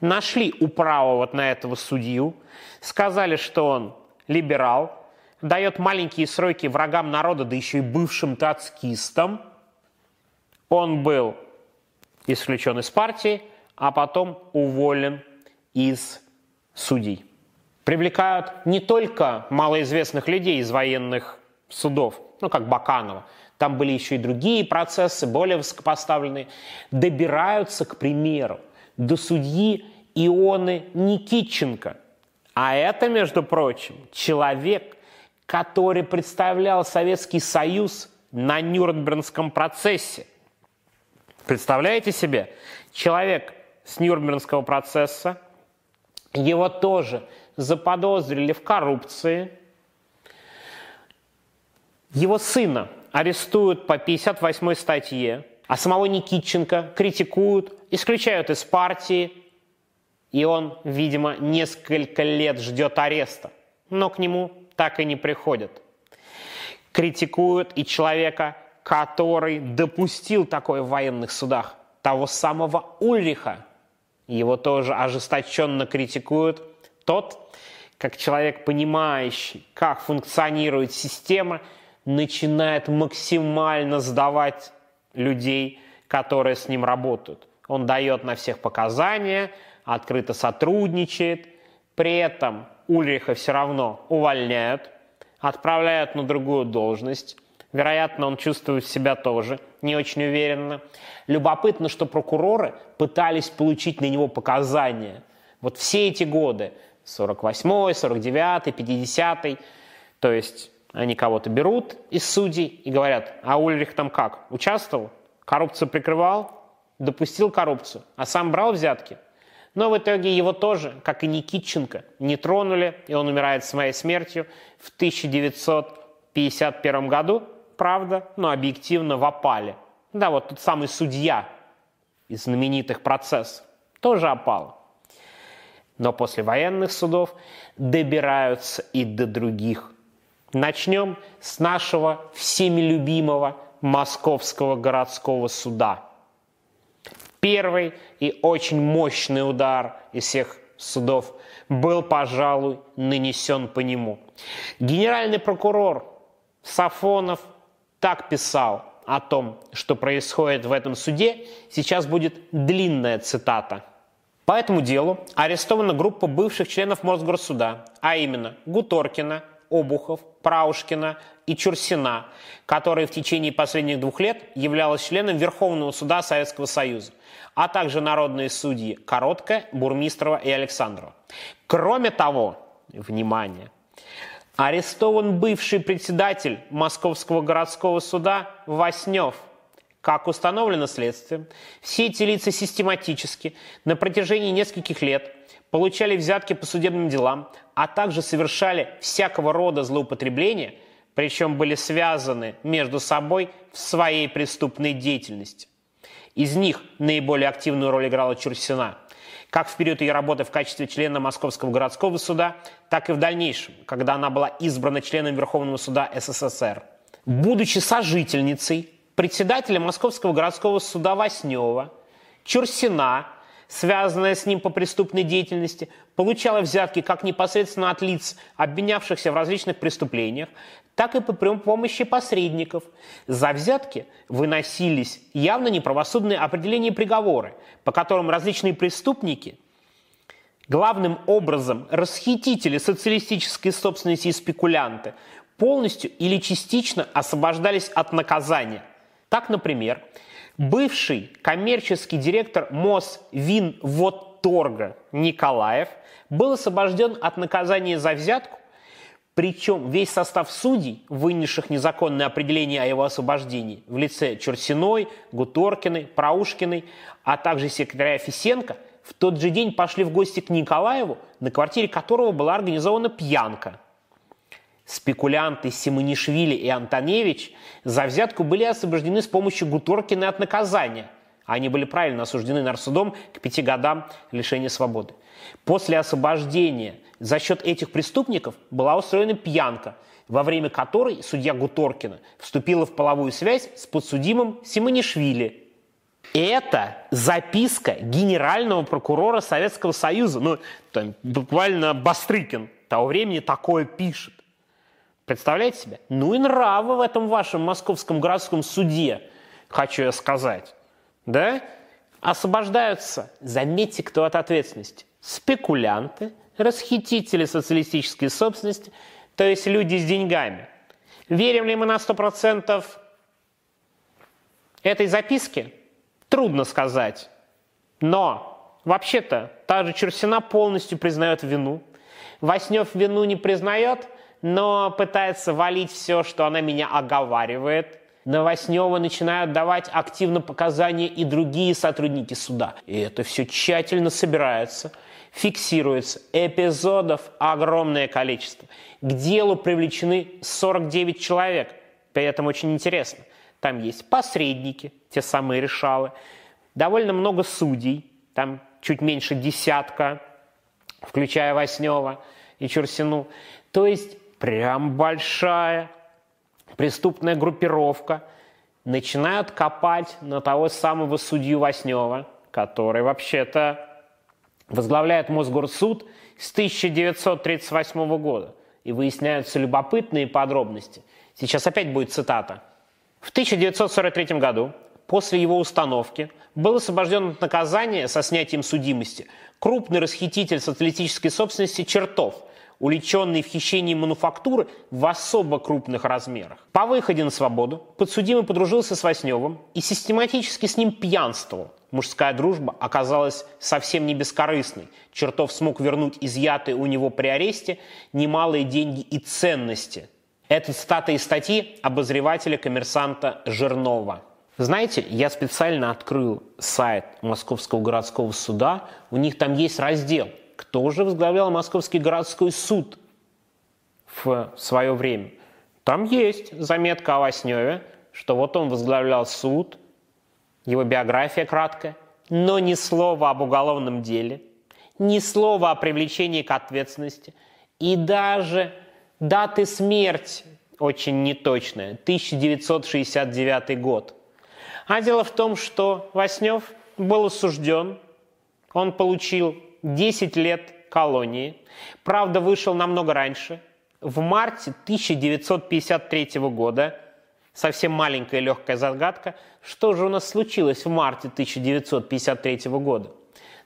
Нашли управу вот на этого судью, сказали, что он либерал, дает маленькие сроки врагам народа, да еще и бывшим троцкистам. Он был исключен из партии, а потом уволен из судей. Привлекают не только малоизвестных людей из военных судов, ну как Баканова, там были еще и другие процессы, более высокопоставленные, добираются, к примеру, до судьи Ионы Никитченко. А это, между прочим, человек, который представлял Советский Союз на Нюрнбергском процессе. Представляете себе? Человек с Нюрнбергского процесса, его тоже заподозрили в коррупции. Его сына арестуют по 58 статье, а самого Никитченко критикуют, исключают из партии, и он, видимо, несколько лет ждет ареста. Но к нему так и не приходят. Критикуют и человека, который допустил такое в военных судах, того самого Ульриха. Его тоже ожесточенно критикуют. Тот, как человек, понимающий, как функционирует система, начинает максимально сдавать людей, которые с ним работают. Он дает на всех показания, открыто сотрудничает, при этом Ульриха все равно увольняют, отправляют на другую должность. Вероятно, он чувствует себя тоже не очень уверенно. Любопытно, что прокуроры пытались получить на него показания. Вот все эти годы, 48-й, 49-й, 50-й, то есть они кого-то берут из судей и говорят, а Ульрих там как? Участвовал? Коррупцию прикрывал? Допустил коррупцию? А сам брал взятки? Но в итоге его тоже, как и Никитченко, не тронули, и он умирает своей смертью в 1951 году, правда, но объективно в опале. Да, вот тот самый судья из знаменитых процессов тоже опал. Но после военных судов добираются и до других. Начнем с нашего всеми любимого Московского городского суда – Первый и очень мощный удар из всех судов был, пожалуй, нанесен по нему. Генеральный прокурор Сафонов так писал о том, что происходит в этом суде. Сейчас будет длинная цитата. По этому делу арестована группа бывших членов Мосгорсуда, а именно Гуторкина, Обухов, Праушкина и Чурсина, которые в течение последних двух лет являлась членом Верховного суда Советского Союза а также народные судьи Короткая, Бурмистрова и Александрова. Кроме того, внимание, арестован бывший председатель Московского городского суда Васнев, Как установлено следствием, все эти лица систематически на протяжении нескольких лет получали взятки по судебным делам, а также совершали всякого рода злоупотребления, причем были связаны между собой в своей преступной деятельности. Из них наиболее активную роль играла Чурсина, как в период ее работы в качестве члена Московского городского суда, так и в дальнейшем, когда она была избрана членом Верховного суда СССР. Будучи сожительницей председателя Московского городского суда Васнева, Чурсина, связанная с ним по преступной деятельности, получала взятки как непосредственно от лиц, обвинявшихся в различных преступлениях, так и по помощи посредников. За взятки выносились явно неправосудные определения и приговоры, по которым различные преступники, главным образом расхитители социалистической собственности и спекулянты, полностью или частично освобождались от наказания. Так, например, бывший коммерческий директор Мосвинводторга Николаев был освобожден от наказания за взятку причем весь состав судей, вынесших незаконное определение о его освобождении в лице Чурсиной, Гуторкиной, Праушкиной, а также секретаря Фисенко, в тот же день пошли в гости к Николаеву, на квартире которого была организована пьянка. Спекулянты Симонишвили и Антоневич за взятку были освобождены с помощью Гуторкина от наказания. Они были правильно осуждены нарсудом к пяти годам лишения свободы. После освобождения за счет этих преступников была устроена пьянка, во время которой судья Гуторкина вступила в половую связь с подсудимым Симонишвили. Это записка генерального прокурора Советского Союза. Ну, там, буквально Бастрыкин того времени такое пишет. Представляете себе? Ну и нравы в этом вашем московском городском суде, хочу я сказать. Да? Освобождаются, заметьте, кто от ответственности. Спекулянты, расхитители социалистической собственности, то есть люди с деньгами. Верим ли мы на 100% этой записке? Трудно сказать. Но вообще-то та же Чурсина полностью признает вину. Васнев вину не признает, но пытается валить все, что она меня оговаривает. На Васнева начинают давать активно показания и другие сотрудники суда. И это все тщательно собирается – фиксируется эпизодов огромное количество. К делу привлечены 49 человек. При этом очень интересно. Там есть посредники, те самые решалы, довольно много судей, там чуть меньше десятка, включая Васнева и Чурсину. То есть прям большая преступная группировка начинают копать на того самого судью Васнева, который вообще-то возглавляет Мосгорсуд с 1938 года. И выясняются любопытные подробности. Сейчас опять будет цитата. В 1943 году, после его установки, был освобожден от наказания со снятием судимости крупный расхититель социалистической собственности Чертов, уличенный в хищении мануфактуры в особо крупных размерах. По выходе на свободу подсудимый подружился с Васневым и систематически с ним пьянствовал, мужская дружба оказалась совсем не бескорыстной. Чертов смог вернуть изъятые у него при аресте немалые деньги и ценности. Это цитата из статьи обозревателя-коммерсанта Жирнова. Знаете, я специально открыл сайт Московского городского суда. У них там есть раздел «Кто же возглавлял Московский городской суд в свое время?» Там есть заметка о Васневе, что вот он возглавлял суд – его биография краткая, но ни слова об уголовном деле, ни слова о привлечении к ответственности и даже даты смерти очень неточная, 1969 год. А дело в том, что Васнев был осужден, он получил 10 лет колонии, правда вышел намного раньше, в марте 1953 года. Совсем маленькая легкая загадка, что же у нас случилось в марте 1953 года.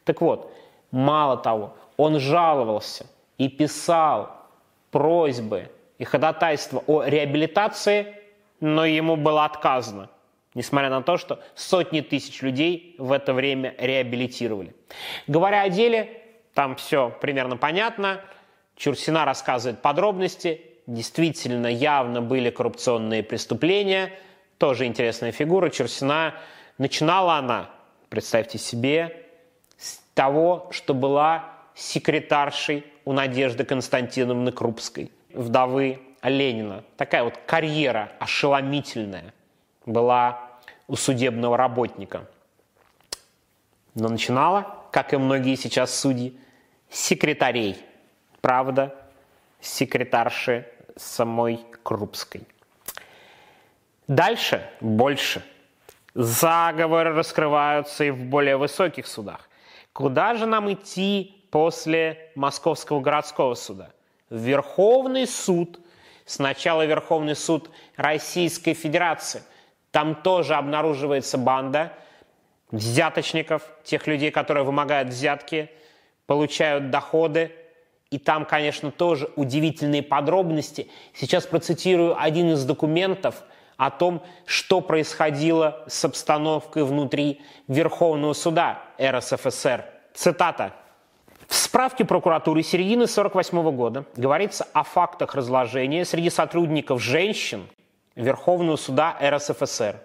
Так вот, мало того, он жаловался и писал просьбы и ходатайства о реабилитации, но ему было отказано, несмотря на то, что сотни тысяч людей в это время реабилитировали. Говоря о деле, там все примерно понятно. Чурсина рассказывает подробности, действительно явно были коррупционные преступления, тоже интересная фигура. Черсина, начинала она, представьте себе, с того, что была секретаршей у Надежды Константиновны Крупской, вдовы Ленина. Такая вот карьера ошеломительная была у судебного работника. Но начинала, как и многие сейчас судьи, секретарей. Правда, секретарши самой Крупской. Дальше больше. Заговоры раскрываются и в более высоких судах. Куда же нам идти после Московского городского суда? Верховный суд. Сначала Верховный суд Российской Федерации. Там тоже обнаруживается банда взяточников, тех людей, которые вымогают взятки, получают доходы. И там, конечно, тоже удивительные подробности. Сейчас процитирую один из документов – о том, что происходило с обстановкой внутри Верховного суда РСФСР. Цитата. В справке прокуратуры середины 1948 года говорится о фактах разложения среди сотрудников женщин Верховного суда РСФСР.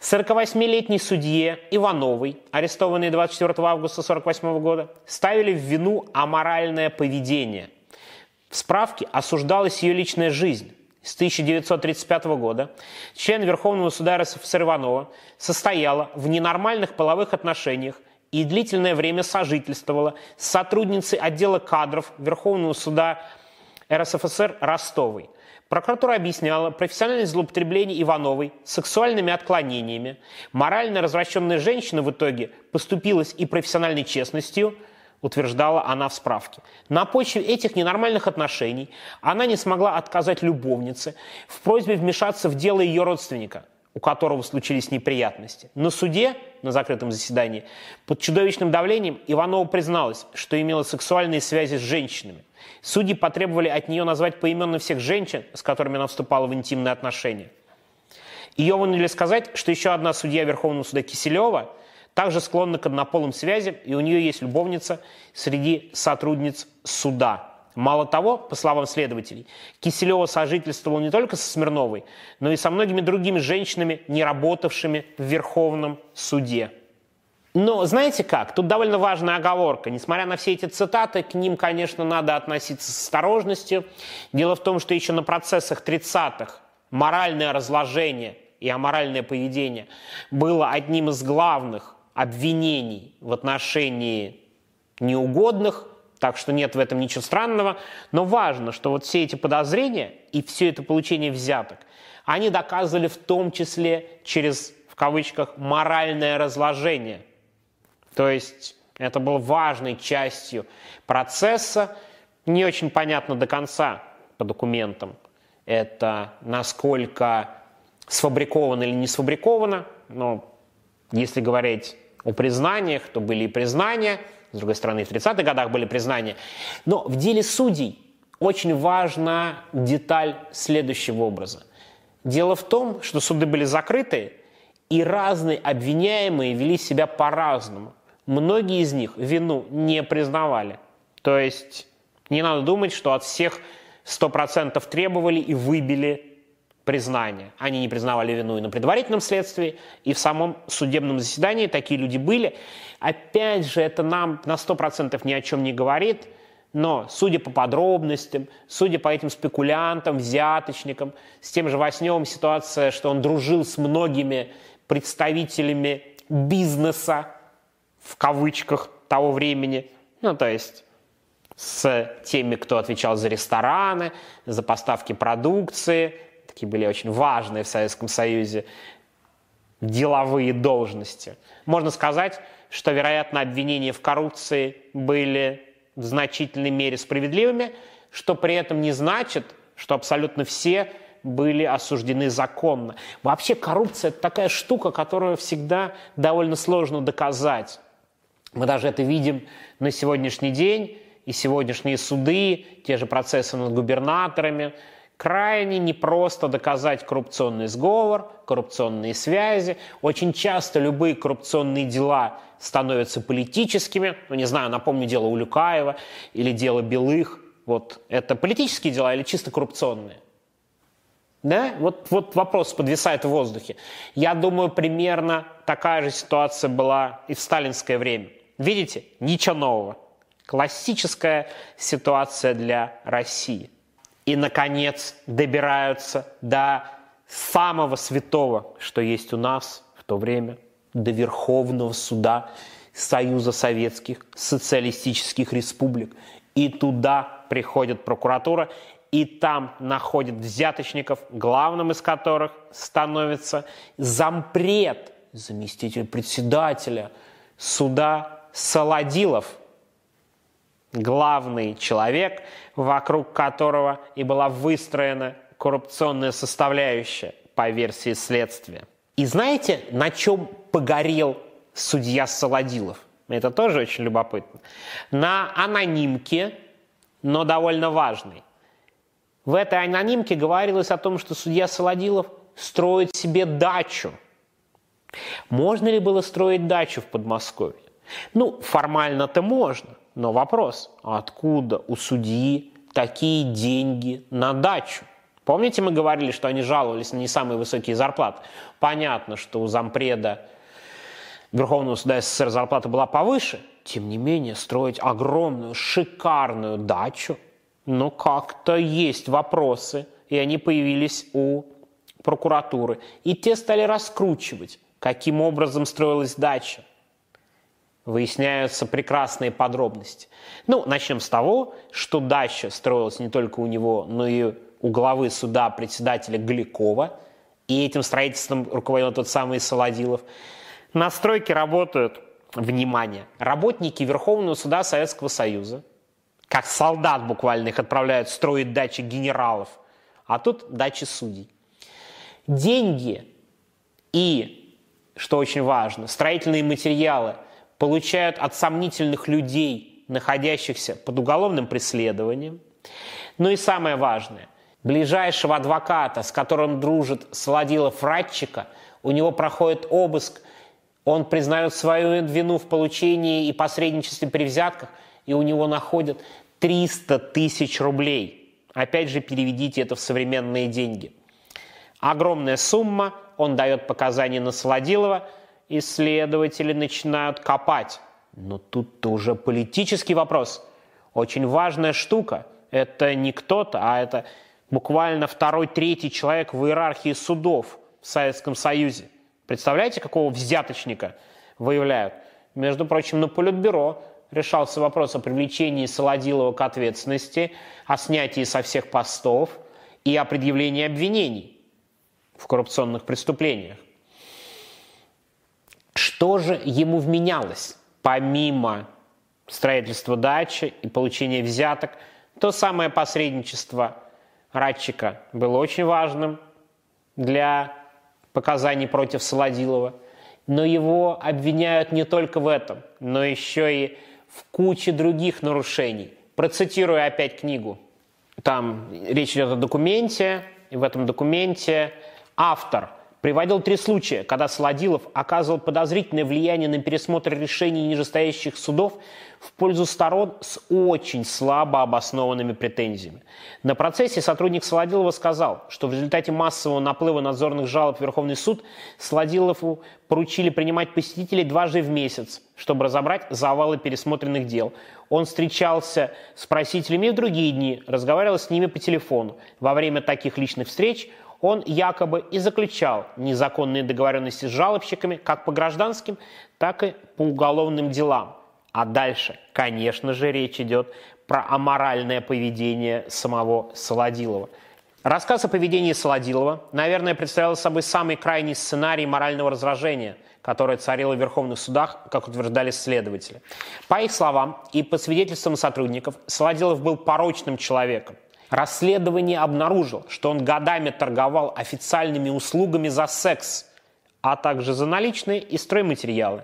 48-летней судье Ивановой, арестованной 24 августа 1948 года, ставили в вину аморальное поведение. В справке осуждалась ее личная жизнь с 1935 года член Верховного суда РСФСР Иванова состояла в ненормальных половых отношениях и длительное время сожительствовала с сотрудницей отдела кадров Верховного суда РСФСР Ростовой. Прокуратура объясняла профессиональное злоупотребление Ивановой сексуальными отклонениями. Морально развращенная женщина в итоге поступилась и профессиональной честностью – утверждала она в справке. На почве этих ненормальных отношений она не смогла отказать любовнице в просьбе вмешаться в дело ее родственника, у которого случились неприятности. На суде, на закрытом заседании, под чудовищным давлением Иванова призналась, что имела сексуальные связи с женщинами. Судьи потребовали от нее назвать поименно всех женщин, с которыми она вступала в интимные отношения. Ее вынудили сказать, что еще одна судья Верховного суда Киселева – также склонна к однополым связям, и у нее есть любовница среди сотрудниц суда. Мало того, по словам следователей, Киселева сожительствовала не только со Смирновой, но и со многими другими женщинами, не работавшими в Верховном суде. Но знаете как? Тут довольно важная оговорка. Несмотря на все эти цитаты, к ним, конечно, надо относиться с осторожностью. Дело в том, что еще на процессах 30-х моральное разложение и аморальное поведение было одним из главных обвинений в отношении неугодных, так что нет в этом ничего странного. Но важно, что вот все эти подозрения и все это получение взяток, они доказывали в том числе через, в кавычках, моральное разложение. То есть это было важной частью процесса, не очень понятно до конца по документам, это насколько сфабриковано или не сфабриковано, но если говорить о признаниях, то были и признания, с другой стороны, в 30-х годах были признания. Но в деле судей очень важна деталь следующего образа. Дело в том, что суды были закрыты, и разные обвиняемые вели себя по-разному. Многие из них вину не признавали. То есть не надо думать, что от всех 100% требовали и выбили признания. Они не признавали вину и на предварительном следствии, и в самом судебном заседании такие люди были. Опять же, это нам на 100% ни о чем не говорит, но судя по подробностям, судя по этим спекулянтам, взяточникам, с тем же Васневым ситуация, что он дружил с многими представителями бизнеса, в кавычках, того времени, ну, то есть с теми, кто отвечал за рестораны, за поставки продукции, такие были очень важные в Советском Союзе деловые должности. Можно сказать, что, вероятно, обвинения в коррупции были в значительной мере справедливыми, что при этом не значит, что абсолютно все были осуждены законно. Вообще коррупция – это такая штука, которую всегда довольно сложно доказать. Мы даже это видим на сегодняшний день, и сегодняшние суды, те же процессы над губернаторами – крайне непросто доказать коррупционный сговор, коррупционные связи. Очень часто любые коррупционные дела становятся политическими. Ну, не знаю, напомню дело Улюкаева или дело Белых. Вот это политические дела или чисто коррупционные? Да? Вот, вот вопрос подвисает в воздухе. Я думаю, примерно такая же ситуация была и в сталинское время. Видите? Ничего нового. Классическая ситуация для России. И, наконец, добираются до самого святого, что есть у нас в то время, до Верховного суда Союза Советских Социалистических Республик. И туда приходит прокуратура, и там находят взяточников, главным из которых становится зампред, заместитель председателя суда Саладилов, главный человек, вокруг которого и была выстроена коррупционная составляющая по версии следствия. И знаете, на чем погорел судья Солодилов? Это тоже очень любопытно. На анонимке, но довольно важной. В этой анонимке говорилось о том, что судья Солодилов строит себе дачу. Можно ли было строить дачу в Подмосковье? Ну, формально-то можно, но вопрос, откуда у судьи такие деньги на дачу? Помните, мы говорили, что они жаловались на не самые высокие зарплаты? Понятно, что у зампреда Верховного суда СССР зарплата была повыше. Тем не менее, строить огромную, шикарную дачу, но как-то есть вопросы, и они появились у прокуратуры. И те стали раскручивать, каким образом строилась дача. Выясняются прекрасные подробности. Ну, начнем с того, что дача строилась не только у него, но и у главы суда председателя Гликова, и этим строительством руководил тот самый Солодилов. На стройке работают, внимание, работники Верховного суда Советского Союза, как солдат буквально их отправляют строить дачи генералов, а тут дачи судей. Деньги и, что очень важно, строительные материалы получают от сомнительных людей, находящихся под уголовным преследованием. Ну и самое важное – ближайшего адвоката, с которым дружит Солодилов Радчика, у него проходит обыск, он признает свою вину в получении и посредничестве при взятках, и у него находят 300 тысяч рублей. Опять же, переведите это в современные деньги. Огромная сумма, он дает показания на Солодилова, исследователи начинают копать. Но тут-то уже политический вопрос. Очень важная штука. Это не кто-то, а это буквально второй, третий человек в иерархии судов в Советском Союзе. Представляете, какого взяточника выявляют? Между прочим, на Политбюро решался вопрос о привлечении Солодилова к ответственности, о снятии со всех постов и о предъявлении обвинений в коррупционных преступлениях. Что же ему вменялось, помимо строительства дачи и получения взяток, то самое посредничество – Радчика было очень важным для показаний против Солодилова, но его обвиняют не только в этом, но еще и в куче других нарушений. Процитирую опять книгу. Там речь идет о документе, и в этом документе автор – Приводил три случая, когда Солодилов оказывал подозрительное влияние на пересмотр решений нижестоящих судов в пользу сторон с очень слабо обоснованными претензиями. На процессе сотрудник Солодилова сказал, что в результате массового наплыва надзорных жалоб в Верховный суд Солодилову поручили принимать посетителей дважды в месяц, чтобы разобрать завалы пересмотренных дел. Он встречался с просителями в другие дни, разговаривал с ними по телефону. Во время таких личных встреч – он якобы и заключал незаконные договоренности с жалобщиками как по гражданским, так и по уголовным делам. А дальше, конечно же, речь идет про аморальное поведение самого Солодилова. Рассказ о поведении Солодилова, наверное, представлял собой самый крайний сценарий морального раздражения, которое царило в Верховных судах, как утверждали следователи. По их словам и по свидетельствам сотрудников, Солодилов был порочным человеком – Расследование обнаружило, что он годами торговал официальными услугами за секс, а также за наличные и стройматериалы.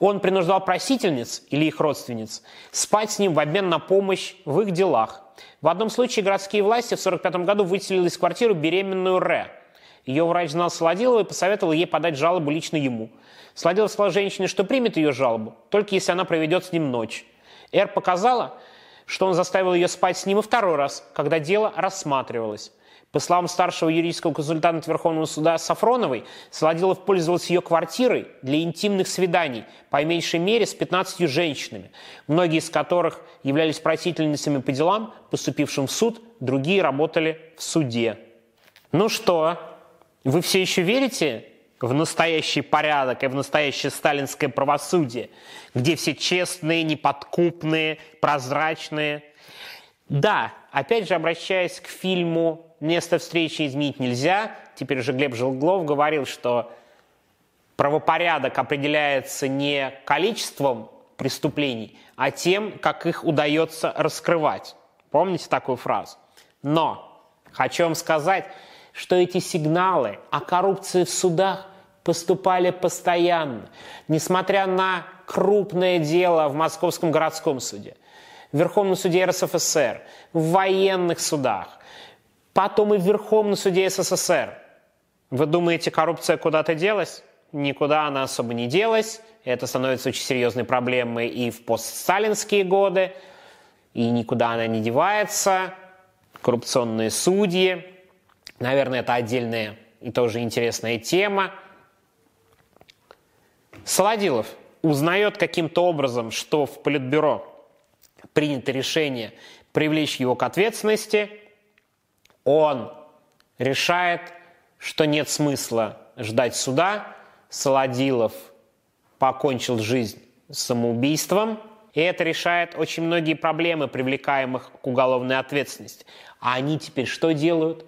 Он принуждал просительниц или их родственниц спать с ним в обмен на помощь в их делах. В одном случае городские власти в 1945 году выселили из квартиры беременную Ре. Ее врач знал Солодилова и посоветовал ей подать жалобу лично ему. Солодилов сказал женщине, что примет ее жалобу, только если она проведет с ним ночь. Эр показала, что он заставил ее спать с ним и второй раз, когда дело рассматривалось. По словам старшего юридического консультанта Верховного суда Сафроновой, Солодилов пользовался ее квартирой для интимных свиданий, по меньшей мере с 15 женщинами, многие из которых являлись просительницами по делам, поступившим в суд, другие работали в суде. Ну что, вы все еще верите в настоящий порядок и в настоящее сталинское правосудие, где все честные, неподкупные, прозрачные? Да, опять же, обращаясь к фильму место встречи изменить нельзя. Теперь уже Глеб Желглов говорил, что правопорядок определяется не количеством преступлений, а тем, как их удается раскрывать. Помните такую фразу? Но хочу вам сказать, что эти сигналы о коррупции в судах поступали постоянно, несмотря на крупное дело в Московском городском суде, в Верховном суде РСФСР, в военных судах, Потом и в Верховном суде СССР. Вы думаете, коррупция куда-то делась? Никуда она особо не делась. Это становится очень серьезной проблемой и в постсталинские годы, и никуда она не девается. Коррупционные судьи. Наверное, это отдельная и тоже интересная тема. Солодилов узнает каким-то образом, что в Политбюро принято решение привлечь его к ответственности – он решает, что нет смысла ждать суда. Солодилов покончил жизнь самоубийством. И это решает очень многие проблемы, привлекаемых к уголовной ответственности. А они теперь что делают?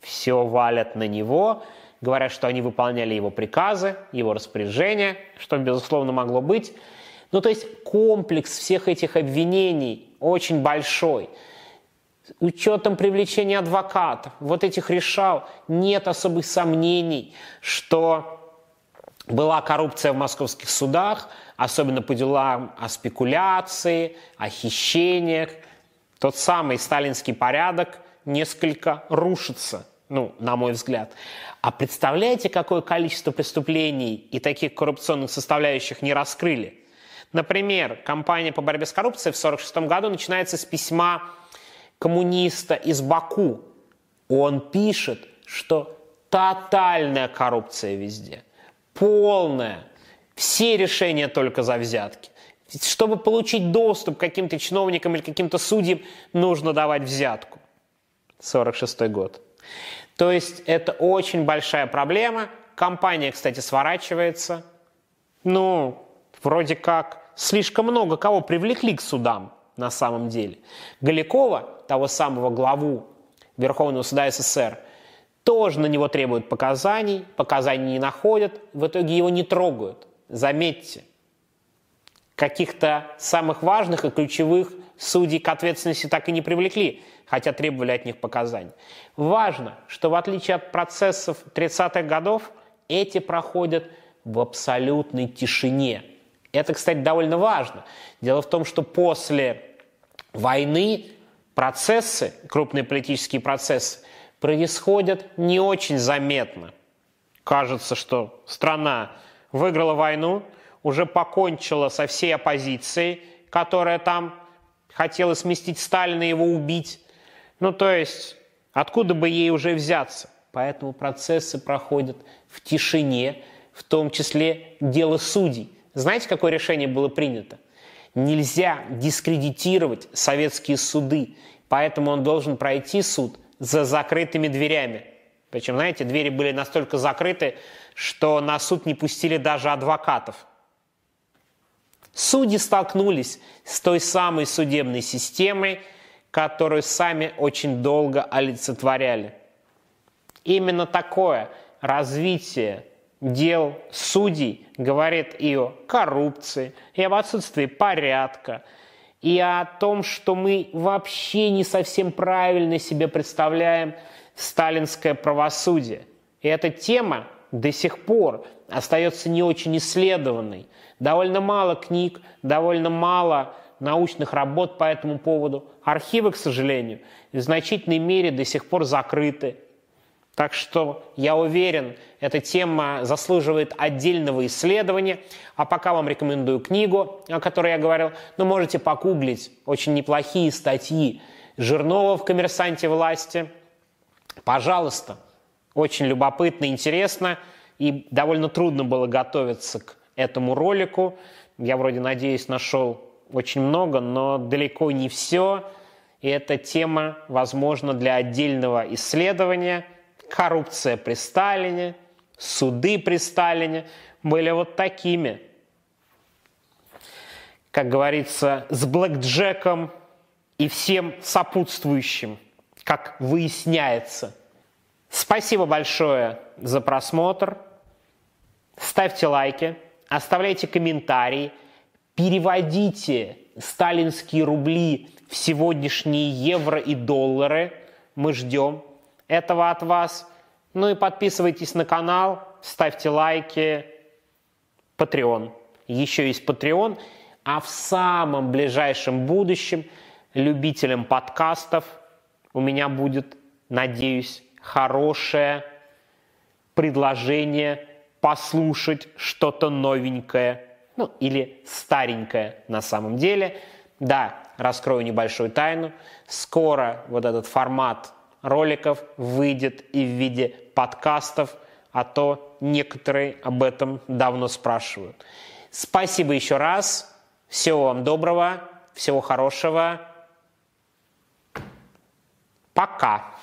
Все валят на него, говорят, что они выполняли его приказы, его распоряжения, что, безусловно, могло быть. Ну, то есть комплекс всех этих обвинений очень большой – учетом привлечения адвокатов, вот этих решал, нет особых сомнений, что была коррупция в московских судах, особенно по делам о спекуляции, о хищениях. Тот самый сталинский порядок несколько рушится, ну, на мой взгляд. А представляете, какое количество преступлений и таких коррупционных составляющих не раскрыли? Например, кампания по борьбе с коррупцией в 1946 году начинается с письма коммуниста из Баку, он пишет, что тотальная коррупция везде, полная, все решения только за взятки. Чтобы получить доступ к каким-то чиновникам или каким-то судьям, нужно давать взятку. 46 год. То есть это очень большая проблема. Компания, кстати, сворачивается. Ну, вроде как слишком много кого привлекли к судам на самом деле. Галикова, того самого главу Верховного суда СССР, тоже на него требуют показаний, показаний не находят, в итоге его не трогают. Заметьте, каких-то самых важных и ключевых судей к ответственности так и не привлекли, хотя требовали от них показаний. Важно, что в отличие от процессов 30-х годов, эти проходят в абсолютной тишине. Это, кстати, довольно важно. Дело в том, что после войны процессы, крупные политические процессы, происходят не очень заметно. Кажется, что страна выиграла войну, уже покончила со всей оппозицией, которая там хотела сместить Сталина его убить. Ну, то есть, откуда бы ей уже взяться? Поэтому процессы проходят в тишине, в том числе дело судей. Знаете, какое решение было принято? Нельзя дискредитировать советские суды, поэтому он должен пройти суд за закрытыми дверями. Причем, знаете, двери были настолько закрыты, что на суд не пустили даже адвокатов. Судьи столкнулись с той самой судебной системой, которую сами очень долго олицетворяли. Именно такое развитие дел судей говорит и о коррупции, и об отсутствии порядка, и о том, что мы вообще не совсем правильно себе представляем сталинское правосудие. И эта тема до сих пор остается не очень исследованной. Довольно мало книг, довольно мало научных работ по этому поводу. Архивы, к сожалению, в значительной мере до сих пор закрыты. Так что я уверен, эта тема заслуживает отдельного исследования. А пока вам рекомендую книгу, о которой я говорил. Но можете погуглить очень неплохие статьи Жирнова в «Коммерсанте власти», Пожалуйста, очень любопытно, интересно, и довольно трудно было готовиться к этому ролику. Я вроде, надеюсь, нашел очень много, но далеко не все. И эта тема, возможно, для отдельного исследования. Коррупция при Сталине, суды при Сталине были вот такими. Как говорится, с блэкджеком и всем сопутствующим, как выясняется. Спасибо большое за просмотр. Ставьте лайки, оставляйте комментарии, переводите сталинские рубли в сегодняшние евро и доллары. Мы ждем этого от вас. Ну и подписывайтесь на канал, ставьте лайки. Patreon. Еще есть Patreon. А в самом ближайшем будущем – любителям подкастов у меня будет, надеюсь, хорошее предложение послушать что-то новенькое, ну или старенькое на самом деле. Да, раскрою небольшую тайну. Скоро вот этот формат роликов выйдет и в виде подкастов, а то некоторые об этом давно спрашивают. Спасибо еще раз. Всего вам доброго, всего хорошего. Пока.